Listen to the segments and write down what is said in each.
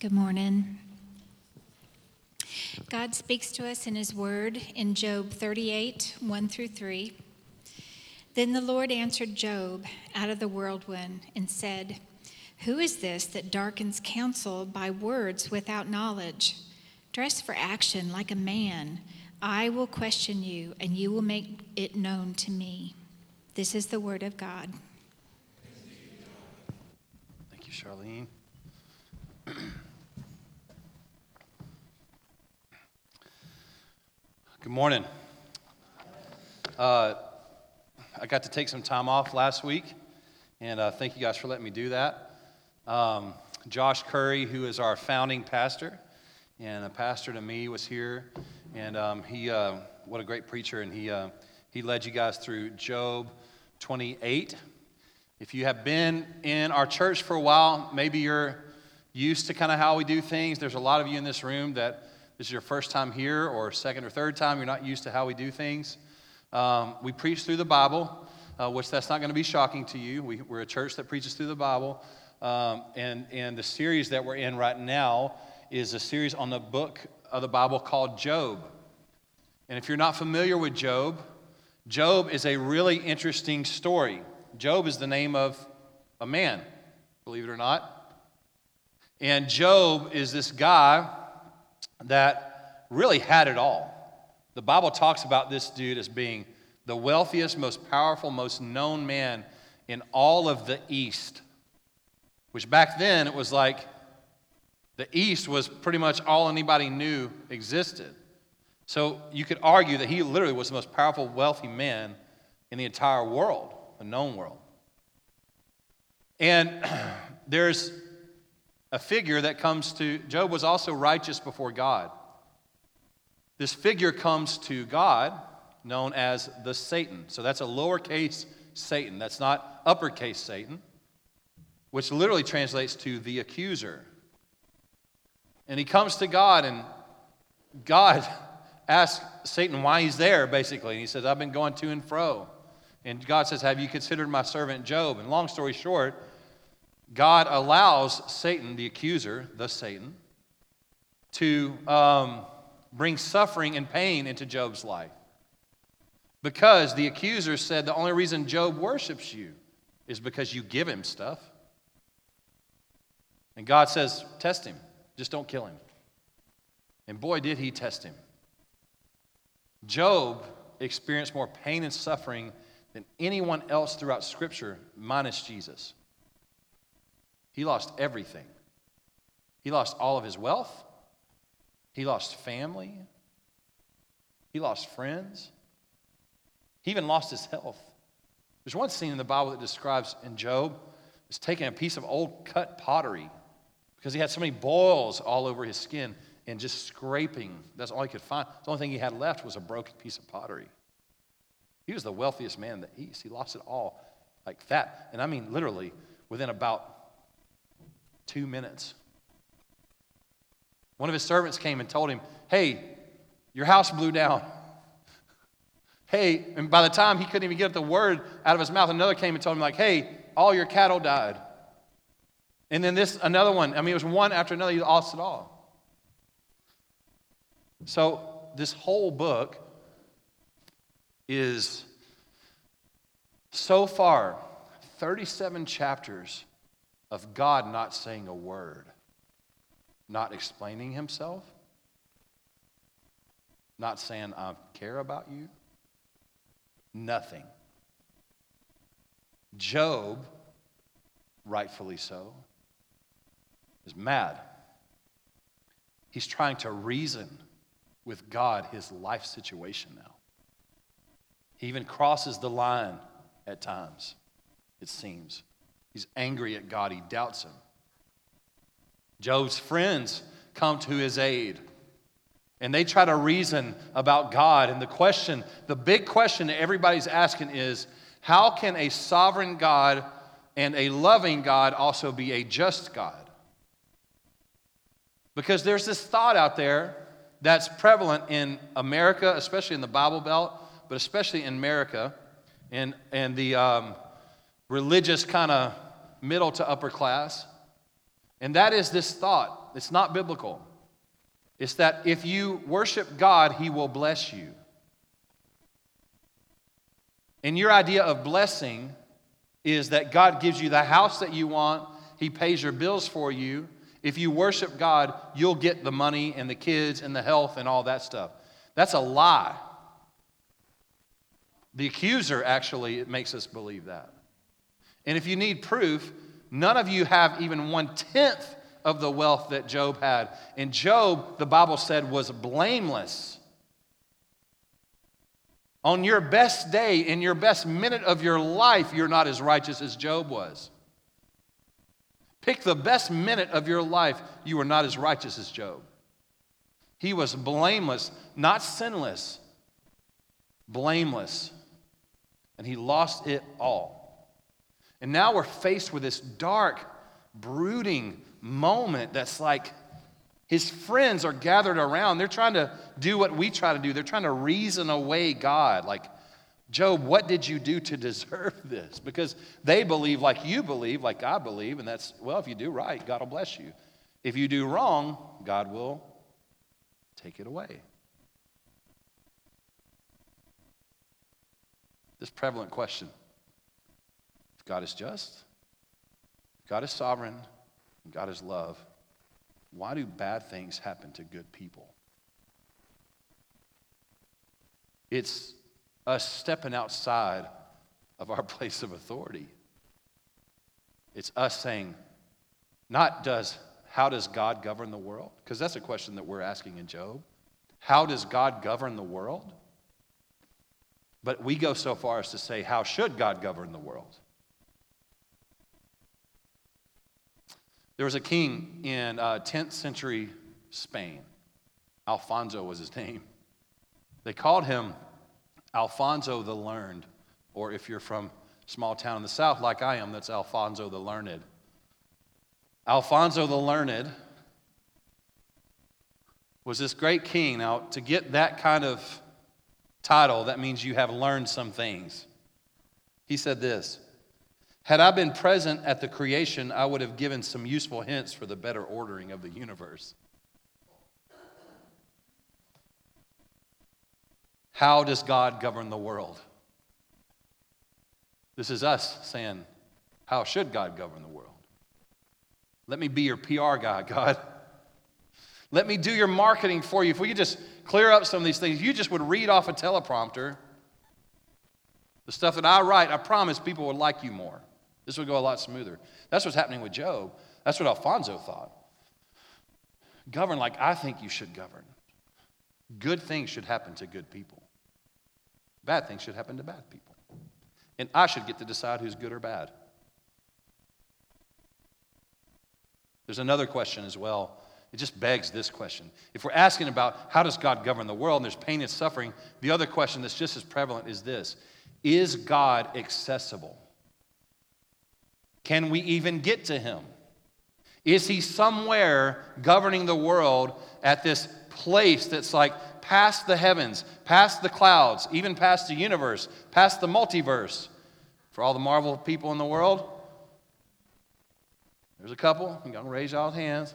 Good morning. God speaks to us in His Word in Job 38 1 through 3. Then the Lord answered Job out of the whirlwind and said, Who is this that darkens counsel by words without knowledge? Dress for action like a man. I will question you, and you will make it known to me. This is the Word of God. Thank you, Charlene. Good morning. Uh, I got to take some time off last week, and uh, thank you guys for letting me do that. Um, Josh Curry, who is our founding pastor and a pastor to me, was here, and um, he, uh, what a great preacher, and he, uh, he led you guys through Job 28. If you have been in our church for a while, maybe you're used to kind of how we do things. There's a lot of you in this room that this is your first time here or second or third time, you're not used to how we do things. Um, we preach through the Bible, uh, which that's not going to be shocking to you. We, are a church that preaches through the Bible. Um, and, and the series that we're in right now is a series on the book of the Bible called Job. And if you're not familiar with Job, Job is a really interesting story. Job is the name of a man, believe it or not. And Job is this guy that really had it all. The Bible talks about this dude as being the wealthiest, most powerful, most known man in all of the East, which back then it was like the East was pretty much all anybody knew existed. So you could argue that he literally was the most powerful, wealthy man in the entire world, the known world. And there's a figure that comes to, Job was also righteous before God. This figure comes to God known as the Satan. So that's a lowercase Satan. That's not uppercase Satan, which literally translates to the accuser. And he comes to God, and God asks Satan why he's there, basically. And he says, I've been going to and fro. And God says, Have you considered my servant Job? And long story short, God allows Satan, the accuser, the Satan, to um, bring suffering and pain into Job's life. Because the accuser said the only reason Job worships you is because you give him stuff. And God says, test him, just don't kill him. And boy, did he test him. Job experienced more pain and suffering than anyone else throughout Scripture, minus Jesus. He lost everything. He lost all of his wealth. He lost family. He lost friends. He even lost his health. There's one scene in the Bible that describes in Job is taking a piece of old cut pottery because he had so many boils all over his skin and just scraping. That's all he could find. The only thing he had left was a broken piece of pottery. He was the wealthiest man in the East. He lost it all like that. And I mean, literally, within about two minutes. One of his servants came and told him, Hey, your house blew down. hey, and by the time he couldn't even get the word out of his mouth, another came and told him, like, hey, all your cattle died. And then this, another one, I mean, it was one after another, he lost it all. So this whole book is so far 37 chapters of God not saying a word, not explaining himself, not saying, I care about you, nothing. Job, rightfully so, is mad. He's trying to reason with God his life situation now. He even crosses the line at times, it seems. He's angry at God, he doubts him. Job's friends come to his aid. And they try to reason about God. And the question, the big question that everybody's asking is how can a sovereign God and a loving God also be a just God? Because there's this thought out there that's prevalent in America, especially in the Bible Belt, but especially in America, and, and the, um, religious kind of middle to upper class. And that is this thought. It's not biblical. It's that if you worship God, He will bless you. And your idea of blessing is that God gives you the house that you want, He pays your bills for you. If you worship God, you'll get the money and the kids and the health and all that stuff. That's a lie. The accuser actually makes us believe that. And if you need proof, none of you have even one tenth of the wealth that Job had. And Job, the Bible said, was blameless. On your best day, in your best minute of your life, you're not as righteous as Job was. Pick the best minute of your life, you are not as righteous as Job. He was blameless, not sinless, blameless. And he lost it all. And now we're faced with this dark, brooding moment that's like his friends are gathered around. They're trying to do what we try to do, they're trying to reason away God. Like, Job, what did you do to deserve this? Because they believe like you believe, like I believe, and that's, well, if you do right, God will bless you. If you do wrong, God will take it away. This prevalent question God is just, God is sovereign, God is love, why do bad things happen to good people? It's us stepping outside of our place of authority. It's us saying, not does, how does God govern the world? Because that's a question that we're asking in Job. How does God govern the world? But we go so far as to say, how should God govern the world? There was a king in uh, 10th century Spain. Alfonso was his name. They called him Alfonso the Learned, or if you're from a small town in the south like I am, that's Alfonso the Learned. Alfonso the Learned was this great king. Now, to get that kind of title, that means you have learned some things. He said this Had I been present at the creation, I would have given some useful hints for the better ordering of the universe. How does God govern the world? This is us saying, How should God govern the world? Let me be your PR guy, God. Let me do your marketing for you. If we could just clear up some of these things, you just would read off a teleprompter. The stuff that I write, I promise people would like you more. This would go a lot smoother. That's what's happening with Job. That's what Alfonso thought. Govern like I think you should govern. Good things should happen to good people. Bad things should happen to bad people. And I should get to decide who's good or bad. There's another question as well. It just begs this question. If we're asking about how does God govern the world and there's pain and suffering, the other question that's just as prevalent is this Is God accessible? Can we even get to him? Is he somewhere governing the world at this place that's like past the heavens, past the clouds, even past the universe, past the multiverse. For all the Marvel people in the world, there's a couple. You got to raise y'all's hands.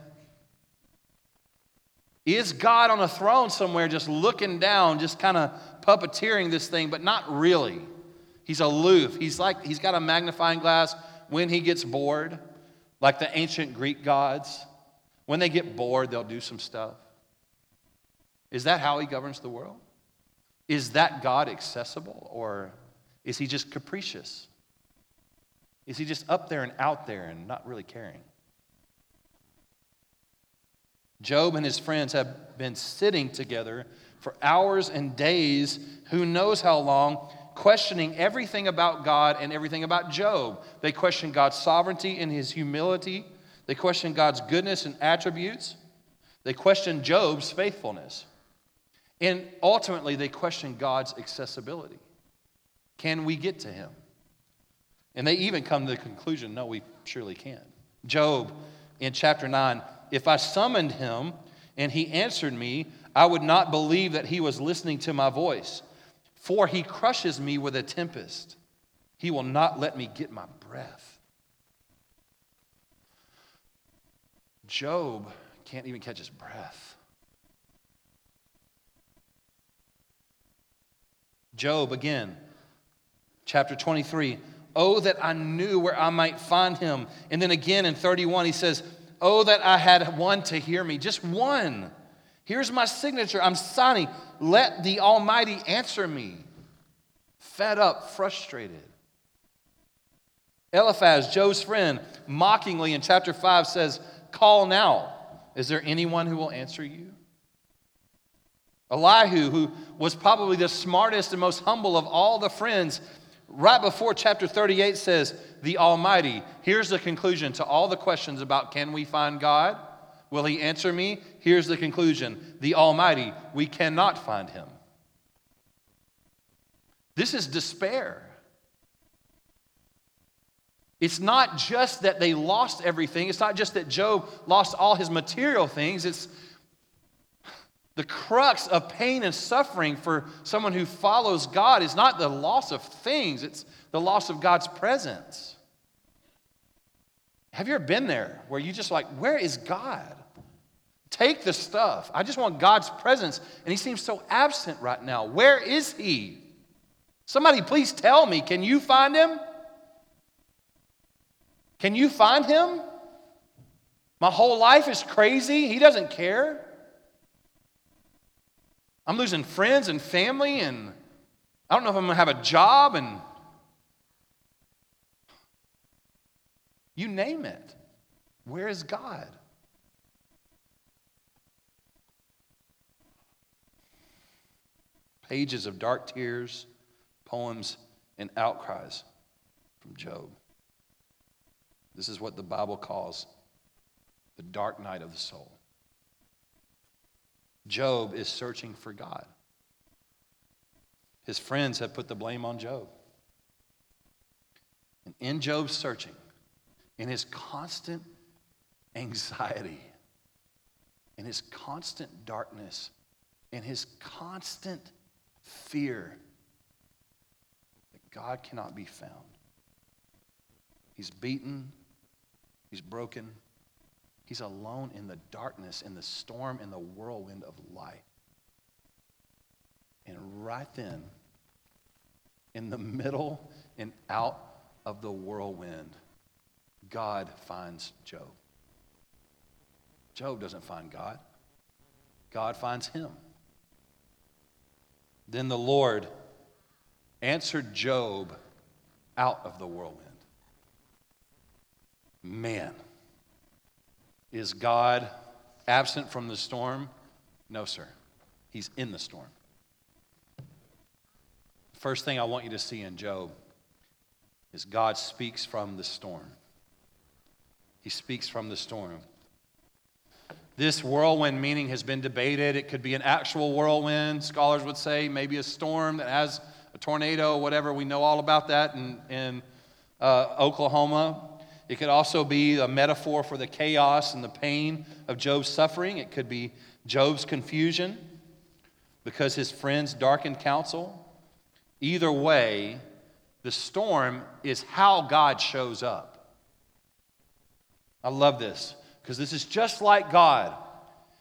Is God on a throne somewhere just looking down, just kind of puppeteering this thing, but not really? He's aloof. He's like, he's got a magnifying glass when he gets bored, like the ancient Greek gods. When they get bored, they'll do some stuff. Is that how he governs the world? Is that God accessible or is he just capricious? Is he just up there and out there and not really caring? Job and his friends have been sitting together for hours and days, who knows how long, questioning everything about God and everything about Job. They question God's sovereignty and his humility. They question God's goodness and attributes. They question Job's faithfulness. And ultimately, they question God's accessibility. Can we get to him? And they even come to the conclusion no, we surely can. Job in chapter 9 if I summoned him and he answered me, I would not believe that he was listening to my voice. For he crushes me with a tempest, he will not let me get my breath. Job can't even catch his breath. Job again, chapter 23. Oh, that I knew where I might find him. And then again in 31, he says, Oh, that I had one to hear me, just one. Here's my signature. I'm signing. Let the Almighty answer me. Fed up, frustrated. Eliphaz, Job's friend, mockingly in chapter 5 says, Call now. Is there anyone who will answer you? Elihu, who was probably the smartest and most humble of all the friends, right before chapter 38 says, The Almighty. Here's the conclusion to all the questions about can we find God? Will He answer me? Here's the conclusion The Almighty. We cannot find Him. This is despair. It's not just that they lost everything. It's not just that Job lost all his material things. It's the crux of pain and suffering for someone who follows God is not the loss of things, it's the loss of God's presence. Have you ever been there where you just like, where is God? Take the stuff. I just want God's presence, and He seems so absent right now. Where is He? Somebody, please tell me, can you find Him? Can you find Him? My whole life is crazy. He doesn't care. I'm losing friends and family, and I don't know if I'm going to have a job, and you name it. Where is God? Pages of dark tears, poems, and outcries from Job. This is what the Bible calls the dark night of the soul. Job is searching for God. His friends have put the blame on Job. And in Job's searching, in his constant anxiety, in his constant darkness, in his constant fear that God cannot be found, he's beaten, he's broken, He's alone in the darkness, in the storm, in the whirlwind of life. And right then, in the middle and out of the whirlwind, God finds Job. Job doesn't find God, God finds him. Then the Lord answered Job out of the whirlwind. Man. Is God absent from the storm? No, sir. He's in the storm. First thing I want you to see in Job is God speaks from the storm. He speaks from the storm. This whirlwind meaning has been debated. It could be an actual whirlwind, scholars would say, maybe a storm that has a tornado, whatever. We know all about that in, in uh, Oklahoma. It could also be a metaphor for the chaos and the pain of Job's suffering. It could be Job's confusion because his friends darkened counsel. Either way, the storm is how God shows up. I love this because this is just like God.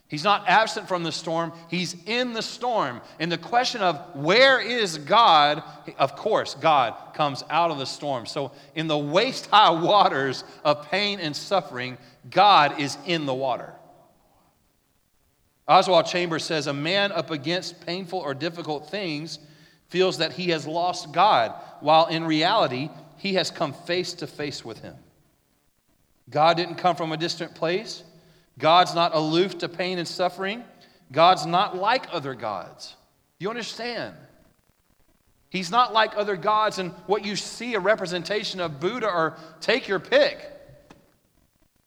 He's not absent from the storm, he's in the storm. And the question of where is God, of course, God comes out of the storm. So, in the waist high waters of pain and suffering, God is in the water. Oswald Chambers says a man up against painful or difficult things feels that he has lost God, while in reality, he has come face to face with him. God didn't come from a distant place. God's not aloof to pain and suffering. God's not like other gods. Do you understand? He's not like other gods, and what you see a representation of Buddha, or take your pick,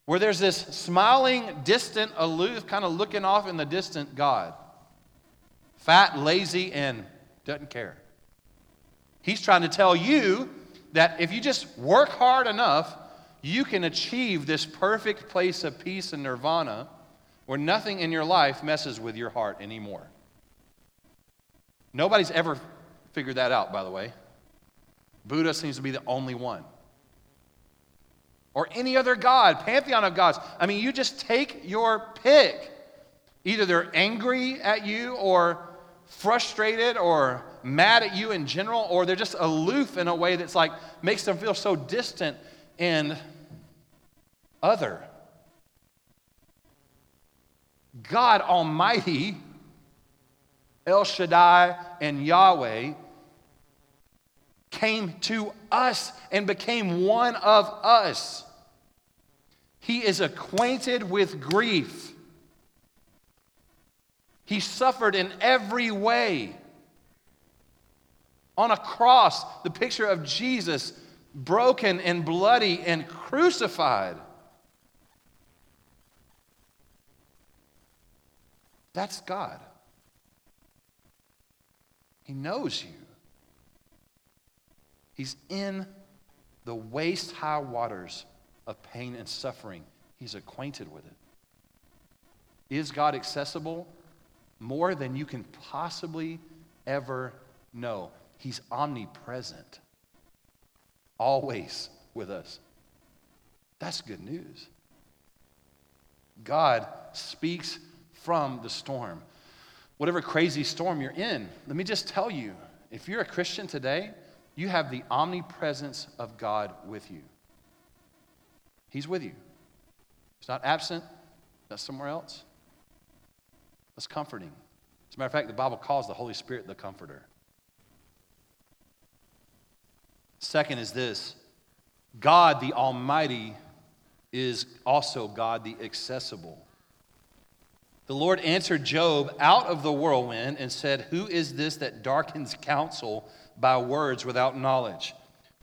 where there's this smiling, distant, aloof, kind of looking off in the distant God. Fat, lazy, and doesn't care. He's trying to tell you that if you just work hard enough, you can achieve this perfect place of peace and nirvana where nothing in your life messes with your heart anymore. Nobody's ever figured that out, by the way. Buddha seems to be the only one. or any other God, pantheon of gods. I mean, you just take your pick. Either they're angry at you or frustrated or mad at you in general, or they're just aloof in a way that's like makes them feel so distant and other. God Almighty, El Shaddai, and Yahweh came to us and became one of us. He is acquainted with grief. He suffered in every way. On a cross, the picture of Jesus broken and bloody and crucified. That's God. He knows you. He's in the waist high waters of pain and suffering. He's acquainted with it. Is God accessible? More than you can possibly ever know. He's omnipresent, always with us. That's good news. God speaks from the storm. Whatever crazy storm you're in, let me just tell you if you're a Christian today, you have the omnipresence of God with you. He's with you. He's not absent, that's somewhere else. That's comforting. As a matter of fact, the Bible calls the Holy Spirit the comforter. Second is this God the Almighty is also God the accessible. The Lord answered Job out of the whirlwind and said, Who is this that darkens counsel by words without knowledge?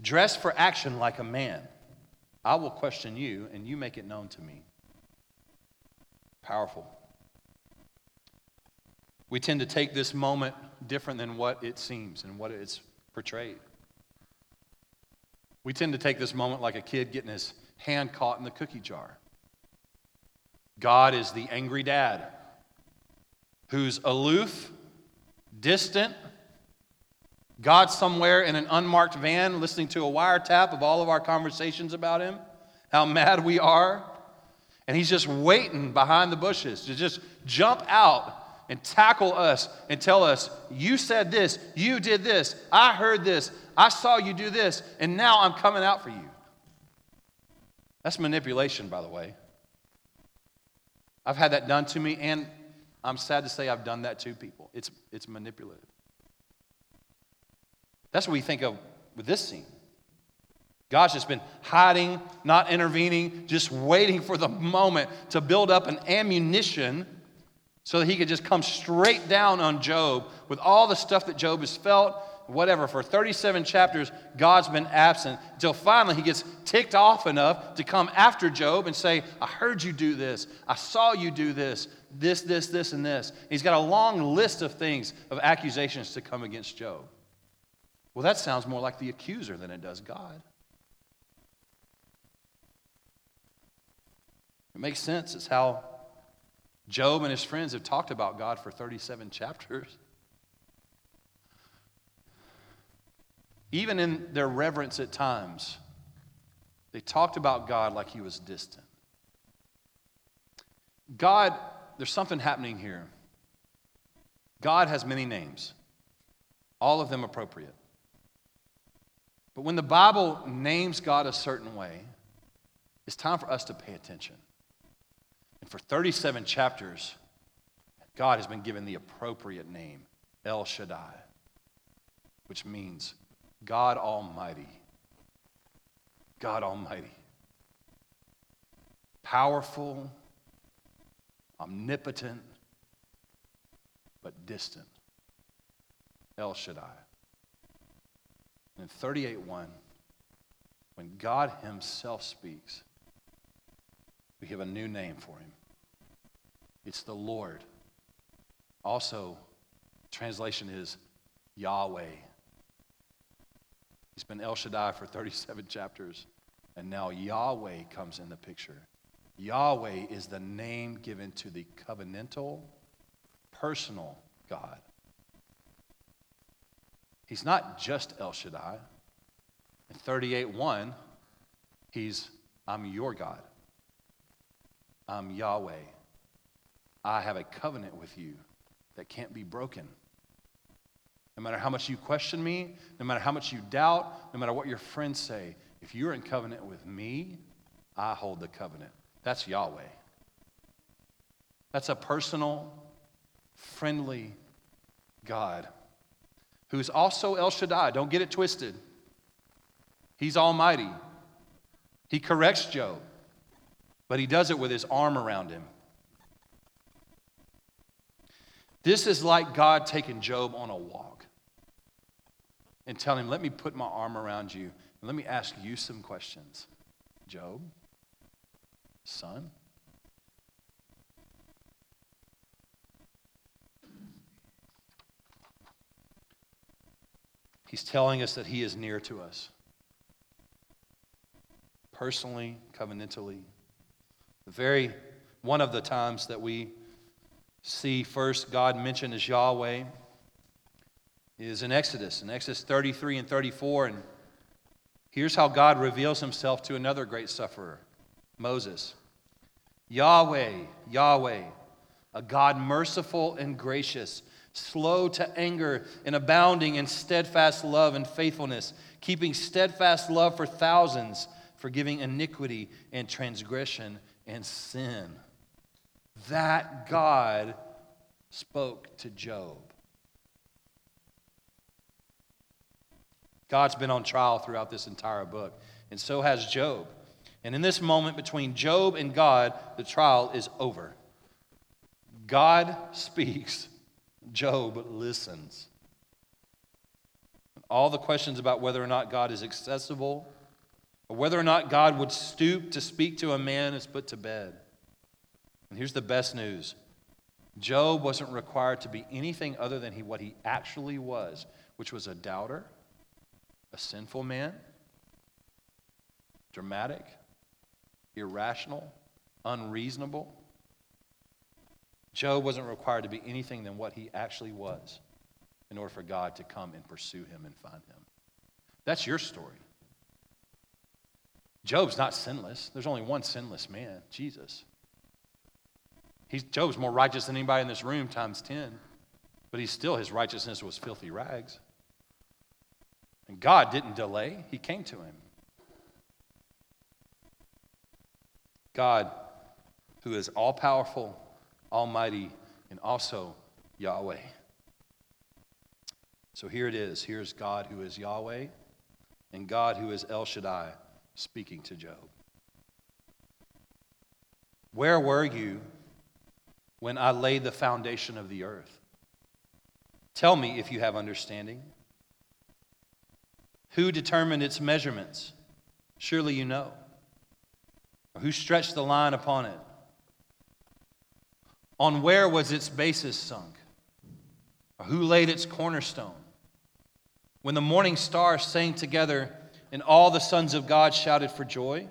Dress for action like a man. I will question you, and you make it known to me. Powerful. We tend to take this moment different than what it seems and what it's portrayed. We tend to take this moment like a kid getting his hand caught in the cookie jar. God is the angry dad who's aloof, distant, God somewhere in an unmarked van listening to a wiretap of all of our conversations about him, how mad we are. And he's just waiting behind the bushes to just jump out and tackle us and tell us, You said this, you did this, I heard this, I saw you do this, and now I'm coming out for you. That's manipulation, by the way. I've had that done to me, and I'm sad to say I've done that to people. It's, it's manipulative. That's what we think of with this scene. God's just been hiding, not intervening, just waiting for the moment to build up an ammunition so that he could just come straight down on Job with all the stuff that Job has felt, whatever. For 37 chapters, God's been absent until finally he gets ticked off enough to come after Job and say, I heard you do this. I saw you do this, this, this, this, and this. He's got a long list of things, of accusations to come against Job. Well, that sounds more like the accuser than it does God. It makes sense. It's how Job and his friends have talked about God for 37 chapters. Even in their reverence at times, they talked about God like he was distant. God, there's something happening here. God has many names, all of them appropriate. But when the Bible names God a certain way, it's time for us to pay attention. And for 37 chapters, God has been given the appropriate name, El Shaddai, which means God Almighty. God Almighty. Powerful, omnipotent, but distant. El Shaddai. In 38:1, when God Himself speaks, we have a new name for Him. It's the Lord. Also, translation is Yahweh. He's been El Shaddai for 37 chapters, and now Yahweh comes in the picture. Yahweh is the name given to the covenantal, personal God. He's not just El Shaddai. In 38 1, he's I'm your God. I'm Yahweh. I have a covenant with you that can't be broken. No matter how much you question me, no matter how much you doubt, no matter what your friends say, if you're in covenant with me, I hold the covenant. That's Yahweh. That's a personal, friendly God who's also El Shaddai. Don't get it twisted. He's almighty. He corrects Job, but he does it with his arm around him. This is like God taking Job on a walk and telling him, Let me put my arm around you and let me ask you some questions. Job, son, He's telling us that He is near to us, personally, covenantally. The very one of the times that we see first God mentioned as Yahweh is in Exodus, in Exodus 33 and 34. And here's how God reveals himself to another great sufferer, Moses. Yahweh, Yahweh, a God merciful and gracious, slow to anger and abounding in steadfast love and faithfulness, keeping steadfast love for thousands, forgiving iniquity and transgression and sin. That God spoke to Job. God's been on trial throughout this entire book, and so has Job. And in this moment between Job and God, the trial is over. God speaks, Job listens. All the questions about whether or not God is accessible or whether or not God would stoop to speak to a man is put to bed. And here's the best news Job wasn't required to be anything other than he, what he actually was, which was a doubter, a sinful man, dramatic, irrational, unreasonable. Job wasn't required to be anything than what he actually was in order for God to come and pursue him and find him. That's your story. Job's not sinless. There's only one sinless man, Jesus. He's, Job's more righteous than anybody in this room times 10, but he's still, his righteousness was filthy rags. And God didn't delay, He came to him. God, who is all powerful, almighty, and also Yahweh. So here it is. Here's God who is Yahweh and God who is El Shaddai speaking to Job. Where were you when I laid the foundation of the earth? Tell me if you have understanding. Who determined its measurements? Surely you know. Or who stretched the line upon it? On where was its basis sunk? Or who laid its cornerstone? When the morning stars sang together and all the sons of God shouted for joy?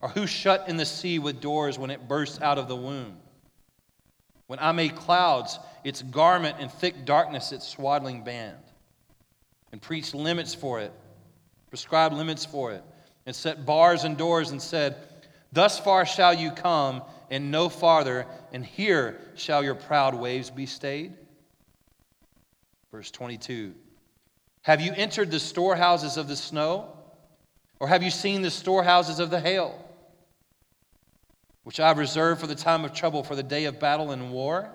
Or who shut in the sea with doors when it burst out of the womb? When I made clouds its garment and thick darkness its swaddling band? and preached limits for it, prescribed limits for it, and set bars and doors and said, Thus far shall you come, and no farther, and here shall your proud waves be stayed. Verse 22 Have you entered the storehouses of the snow? Or have you seen the storehouses of the hail, which I have reserved for the time of trouble, for the day of battle and war?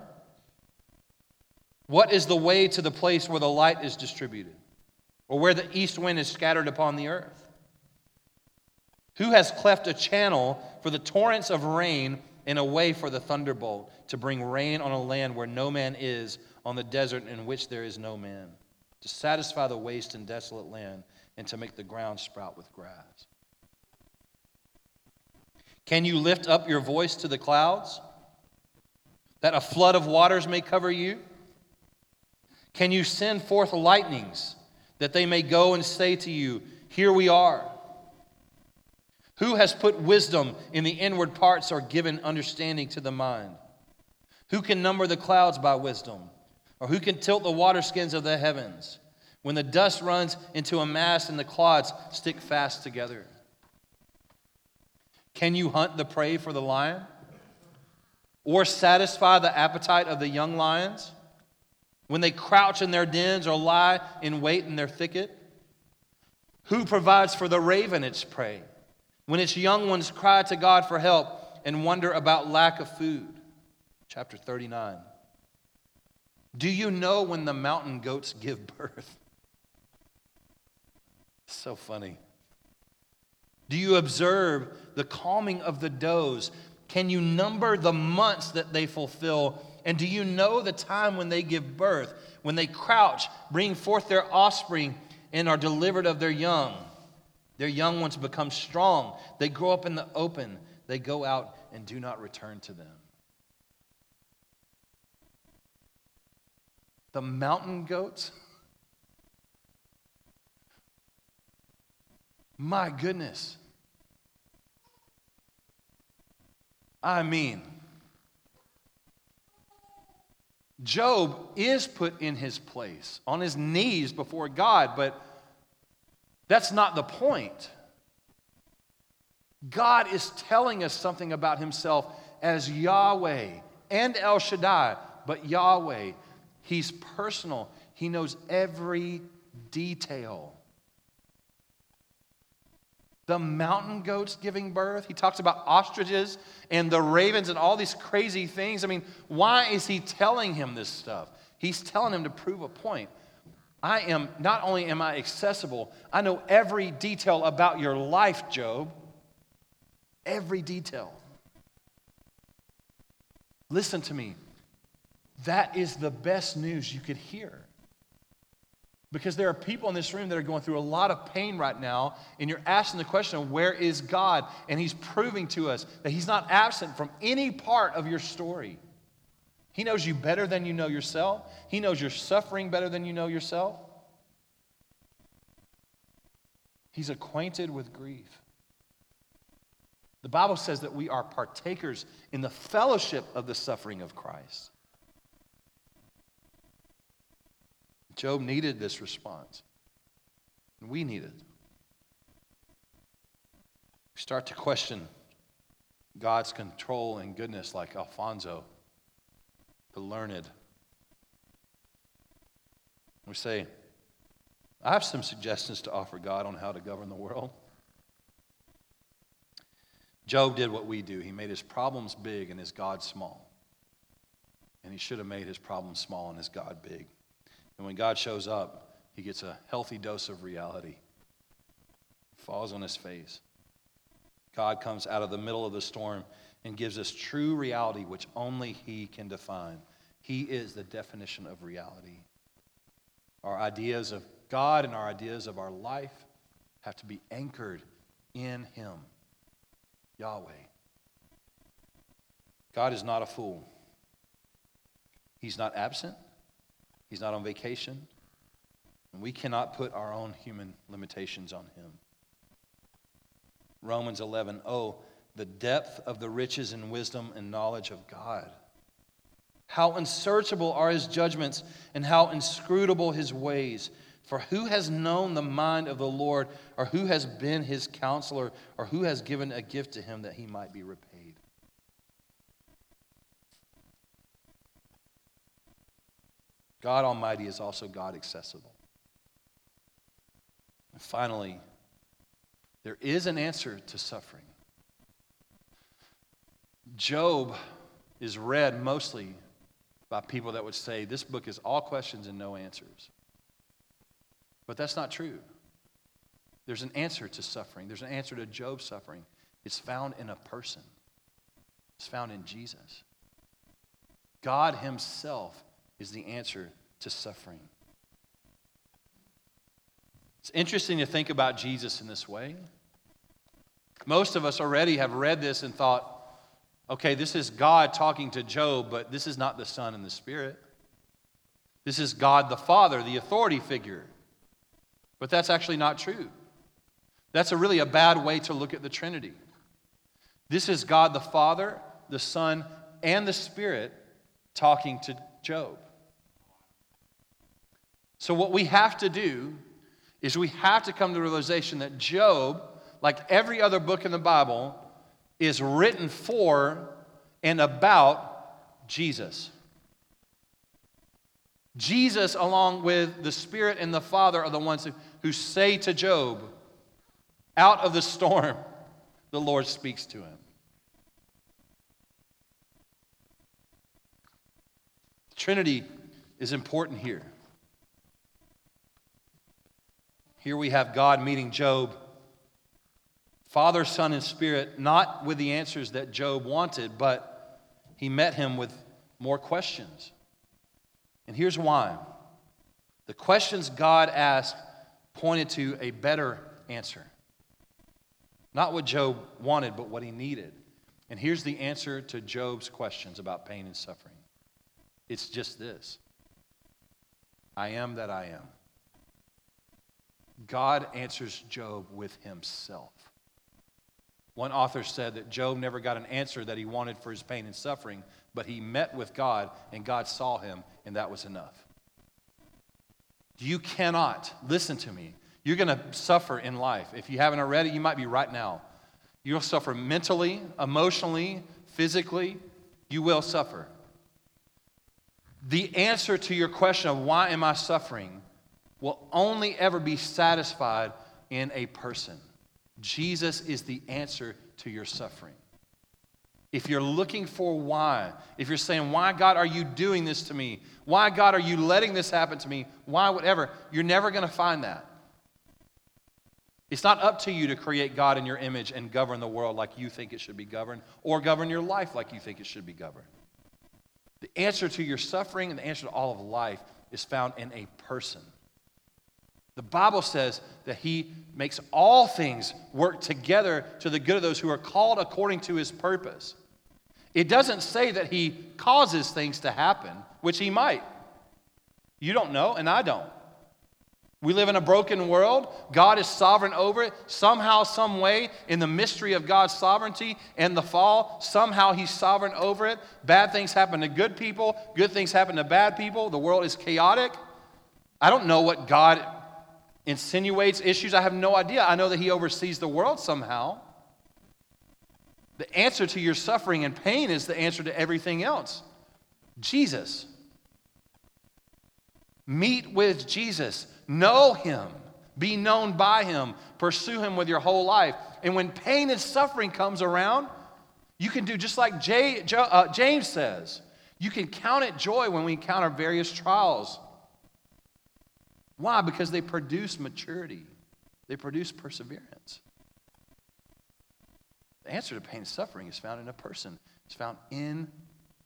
What is the way to the place where the light is distributed? or where the east wind is scattered upon the earth? Who has cleft a channel for the torrents of rain and a way for the thunderbolt to bring rain on a land where no man is, on the desert in which there is no man, to satisfy the waste and desolate land, and to make the ground sprout with grass? Can you lift up your voice to the clouds, that a flood of waters may cover you? Can you send forth lightnings? that they may go and say to you, Here we are. Who has put wisdom in the inward parts or given understanding to the mind? Who can number the clouds by wisdom? Or who can tilt the waterskins of the heavens? When the dust runs into a mass and the clods stick fast together. Can you hunt the prey for the lion? Or satisfy the appetite of the young lions when they crouch in their dens or lie in wait in their thicket? Who provides for the raven its prey when its young ones cry to God for help and wonder about lack of food? Chapter 39. Do you know when the mountain goats give birth? So funny. Do you observe the calming of the does? Can you number the months that they fulfill? And do you know the time when they give birth, when they crouch, bring forth their offspring, and are delivered of their young? Their young ones become strong. They grow up in the open. They go out and do not return to them. The mountain goats? My goodness. I mean, Job is put in his place on his knees before God, but that's not the point. God is telling us something about himself as Yahweh and El Shaddai, but Yahweh, he's personal, he knows every detail the mountain goats giving birth. He talks about ostriches and the ravens and all these crazy things. I mean, why is he telling him this stuff? He's telling him to prove a point. I am, not only am I accessible, I know every detail about your life, Job. Every detail. Listen to me. That is the best news you could hear. Because there are people in this room that are going through a lot of pain right now, and you're asking the question, where is God? And He's proving to us that He's not absent from any part of your story. He knows you better than you know yourself, He knows your suffering better than you know yourself. He's acquainted with grief. The Bible says that we are partakers in the fellowship of the suffering of Christ. Job needed this response. And we need it. We start to question God's control and goodness, like Alfonso, the learned. We say, I have some suggestions to offer God on how to govern the world. Job did what we do. He made his problems big and his God small. And he should have made his problems small and his God big. And when God shows up, he gets a healthy dose of reality, falls on his face. God comes out of the middle of the storm and gives us true reality, which only he can define. He is the definition of reality. Our ideas of God and our ideas of our life have to be anchored in him, Yahweh. God is not a fool. He's not absent. He's not on vacation. And we cannot put our own human limitations on him. Romans 11, oh, the depth of the riches and wisdom and knowledge of God. How unsearchable are his judgments and how inscrutable his ways. For who has known the mind of the Lord, or who has been his counselor, or who has given a gift to him that he might be repaid? God Almighty is also God accessible. And finally, there is an answer to suffering. Job is read mostly by people that would say this book is all questions and no answers. But that's not true. There's an answer to suffering, there's an answer to Job's suffering. It's found in a person, it's found in Jesus. God Himself is the answer to suffering. It's interesting to think about Jesus in this way. Most of us already have read this and thought, okay, this is God talking to Job, but this is not the Son and the Spirit. This is God the Father, the authority figure. But that's actually not true. That's a really a bad way to look at the Trinity. This is God the Father, the Son, and the Spirit talking to Job. So, what we have to do is we have to come to the realization that Job, like every other book in the Bible, is written for and about Jesus. Jesus, along with the Spirit and the Father, are the ones who, who say to Job, Out of the storm, the Lord speaks to him. Trinity is important here. Here we have God meeting Job, Father, Son, and Spirit, not with the answers that Job wanted, but he met him with more questions. And here's why the questions God asked pointed to a better answer. Not what Job wanted, but what he needed. And here's the answer to Job's questions about pain and suffering it's just this I am that I am. God answers Job with himself. One author said that Job never got an answer that he wanted for his pain and suffering, but he met with God and God saw him, and that was enough. You cannot, listen to me, you're going to suffer in life. If you haven't already, you might be right now. You'll suffer mentally, emotionally, physically. You will suffer. The answer to your question of why am I suffering will only ever be satisfied in a person. Jesus is the answer to your suffering. If you're looking for why, if you're saying, Why, God, are you doing this to me? Why, God, are you letting this happen to me? Why, whatever, you're never going to find that. It's not up to you to create God in your image and govern the world like you think it should be governed or govern your life like you think it should be governed. The answer to your suffering and the answer to all of life is found in a person. The Bible says that He makes all things work together to the good of those who are called according to His purpose. It doesn't say that He causes things to happen, which He might. You don't know, and I don't. We live in a broken world. God is sovereign over it. Somehow, some way, in the mystery of God's sovereignty and the fall, somehow He's sovereign over it. Bad things happen to good people, good things happen to bad people. The world is chaotic. I don't know what God insinuates issues. I have no idea. I know that He oversees the world somehow. The answer to your suffering and pain is the answer to everything else Jesus. Meet with Jesus. Know him. Be known by him. Pursue him with your whole life. And when pain and suffering comes around, you can do just like Jay, uh, James says. You can count it joy when we encounter various trials. Why? Because they produce maturity, they produce perseverance. The answer to pain and suffering is found in a person, it's found in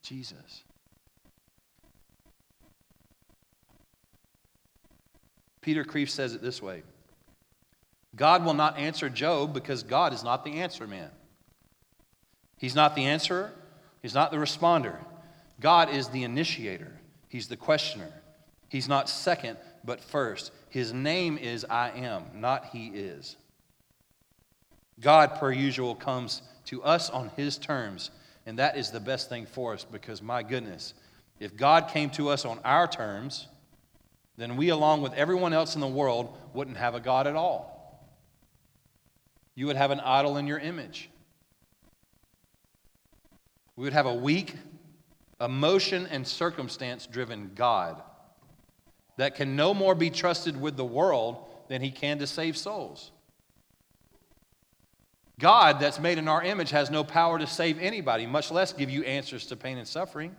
Jesus. Peter Kreeft says it this way God will not answer Job because God is not the answer man. He's not the answerer, He's not the responder. God is the initiator, He's the questioner. He's not second, but first. His name is I am, not He is. God, per usual, comes to us on His terms, and that is the best thing for us because, my goodness, if God came to us on our terms, then we, along with everyone else in the world, wouldn't have a God at all. You would have an idol in your image. We would have a weak, emotion and circumstance driven God that can no more be trusted with the world than he can to save souls. God, that's made in our image, has no power to save anybody, much less give you answers to pain and suffering.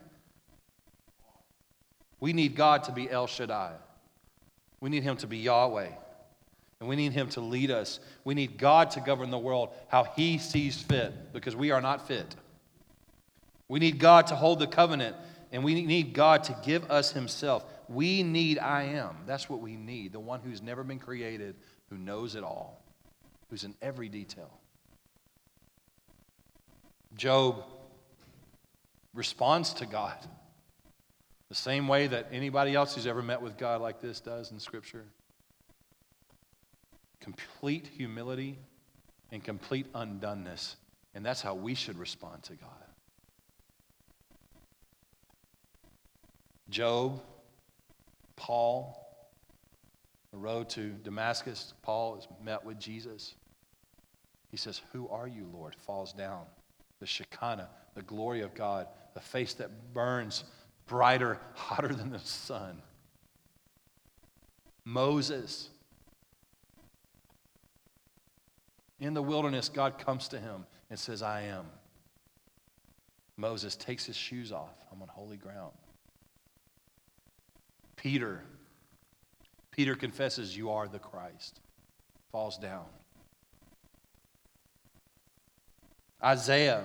We need God to be El Shaddai. We need Him to be Yahweh. And we need Him to lead us. We need God to govern the world how He sees fit because we are not fit. We need God to hold the covenant and we need God to give us Himself. We need I am. That's what we need. The one who's never been created, who knows it all, who's in every detail. Job responds to God. The same way that anybody else who's ever met with God like this does in Scripture. Complete humility and complete undoneness. And that's how we should respond to God. Job, Paul, the road to Damascus, Paul is met with Jesus. He says, Who are you, Lord? Falls down the Shekinah, the glory of God, the face that burns brighter, hotter than the sun. Moses. In the wilderness, God comes to him and says, I am. Moses takes his shoes off. I'm on holy ground. Peter. Peter confesses, You are the Christ. Falls down. Isaiah.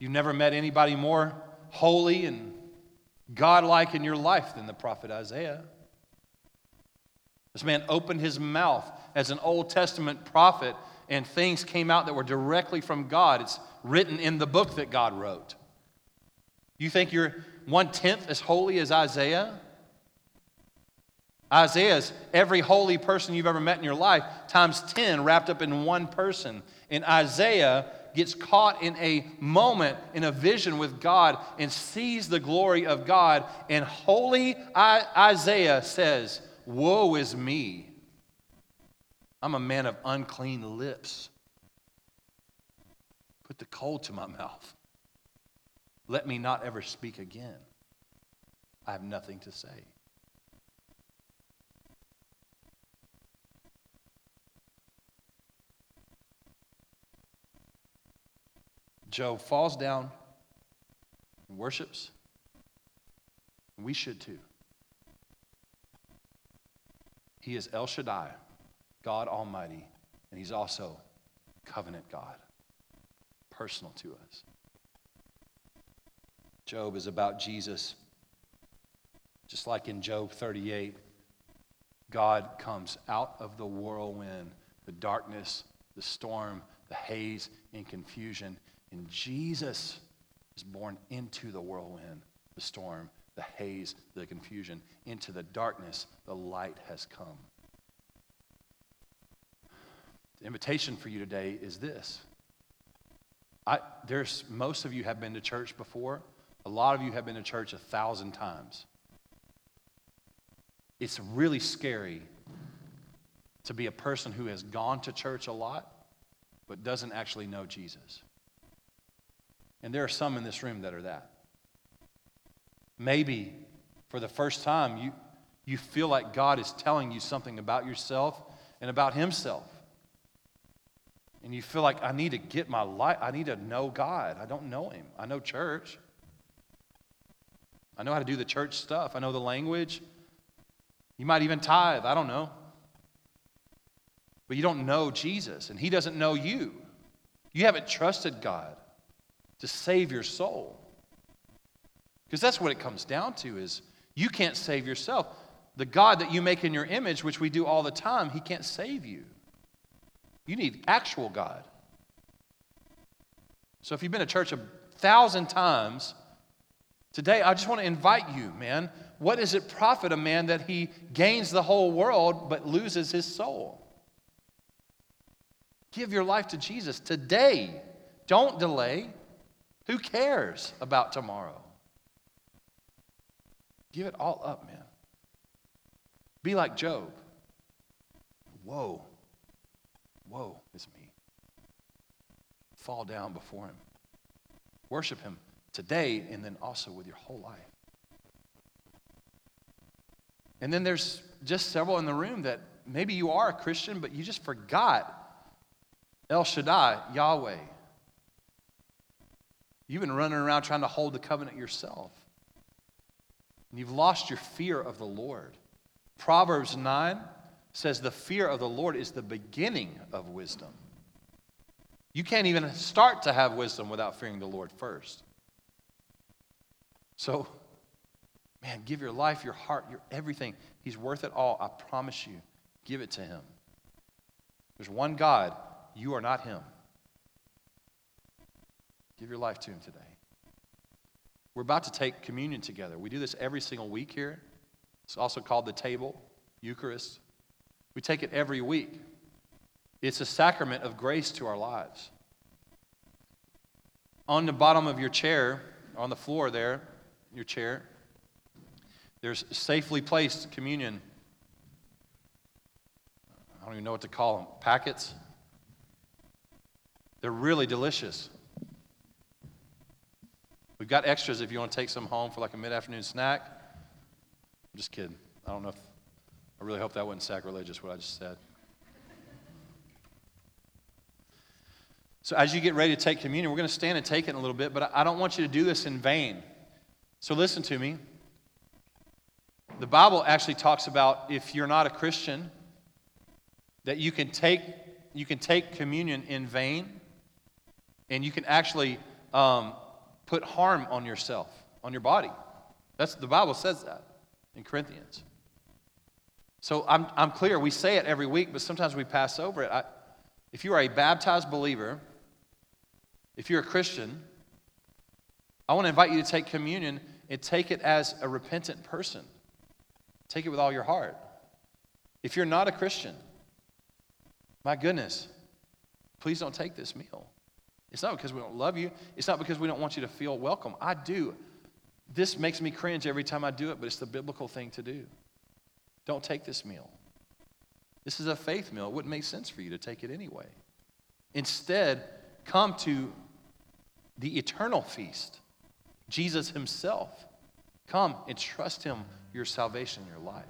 You've never met anybody more holy and godlike in your life than the prophet Isaiah. This man opened his mouth as an Old Testament prophet, and things came out that were directly from God. It's written in the book that God wrote. You think you're one tenth as holy as Isaiah? Isaiah's every holy person you've ever met in your life, times 10 wrapped up in one person. And Isaiah gets caught in a moment, in a vision with God, and sees the glory of God. And holy Isaiah says, Woe is me. I'm a man of unclean lips. Put the coal to my mouth. Let me not ever speak again. I have nothing to say. Job falls down and worships. We should too. He is El Shaddai, God Almighty, and He's also covenant God, personal to us. Job is about Jesus. Just like in Job 38, God comes out of the whirlwind, the darkness, the storm, the haze, and confusion, and Jesus is born into the whirlwind, the storm, the haze, the confusion. Into the darkness, the light has come. The invitation for you today is this. I, there's, most of you have been to church before. A lot of you have been to church a thousand times. It's really scary to be a person who has gone to church a lot but doesn't actually know Jesus. And there are some in this room that are that. Maybe for the first time, you, you feel like God is telling you something about yourself and about Himself. And you feel like, I need to get my life, I need to know God. I don't know Him. I know church. I know how to do the church stuff, I know the language. You might even tithe, I don't know. But you don't know Jesus, and He doesn't know you. You haven't trusted God to save your soul. Because that's what it comes down to is you can't save yourself. The God that you make in your image, which we do all the time, he can't save you. You need actual God. So if you've been to church a thousand times, today I just want to invite you, man. What does it profit a man that he gains the whole world but loses his soul? Give your life to Jesus today. Don't delay. Who cares about tomorrow? Give it all up, man. Be like Job. Whoa, whoa, it's me. Fall down before him. Worship him today and then also with your whole life. And then there's just several in the room that maybe you are a Christian, but you just forgot El Shaddai, Yahweh. You've been running around trying to hold the covenant yourself. And you've lost your fear of the Lord. Proverbs 9 says the fear of the Lord is the beginning of wisdom. You can't even start to have wisdom without fearing the Lord first. So, man, give your life, your heart, your everything. He's worth it all. I promise you. Give it to Him. There's one God. You are not Him. Give your life to Him today. We're about to take communion together. We do this every single week here. It's also called the table, Eucharist. We take it every week. It's a sacrament of grace to our lives. On the bottom of your chair, on the floor there, your chair, there's safely placed communion. I don't even know what to call them. Packets. They're really delicious. We've got extras if you want to take some home for like a mid afternoon snack. I'm just kidding. I don't know if, I really hope that wasn't sacrilegious what I just said. So, as you get ready to take communion, we're going to stand and take it in a little bit, but I don't want you to do this in vain. So, listen to me. The Bible actually talks about if you're not a Christian, that you can take, you can take communion in vain, and you can actually um, put harm on yourself, on your body. That's the Bible says that in Corinthians. So I'm, I'm clear, we say it every week, but sometimes we pass over it. I, if you are a baptized believer, if you're a Christian, I want to invite you to take communion and take it as a repentant person. Take it with all your heart. If you're not a Christian, my goodness, please don't take this meal. It's not because we don't love you, it's not because we don't want you to feel welcome. I do. This makes me cringe every time I do it, but it's the biblical thing to do. Don't take this meal. This is a faith meal. It wouldn't make sense for you to take it anyway. Instead, come to the eternal feast, Jesus Himself. Come and trust Him your salvation, your life.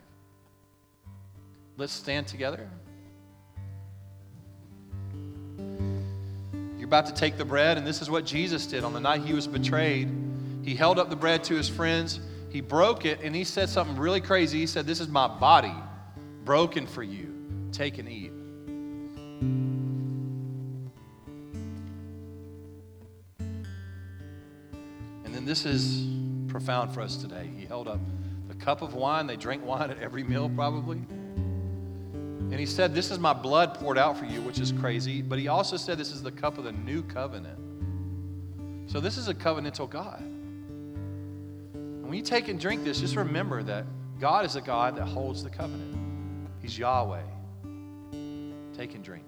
Let's stand together. You're about to take the bread, and this is what Jesus did on the night He was betrayed. He held up the bread to His friends, He broke it, and He said something really crazy. He said, This is my body broken for you. Take and eat. And this is profound for us today. He held up the cup of wine. They drink wine at every meal, probably. And he said, This is my blood poured out for you, which is crazy. But he also said, This is the cup of the new covenant. So this is a covenantal God. And when you take and drink this, just remember that God is a God that holds the covenant, He's Yahweh. Take and drink.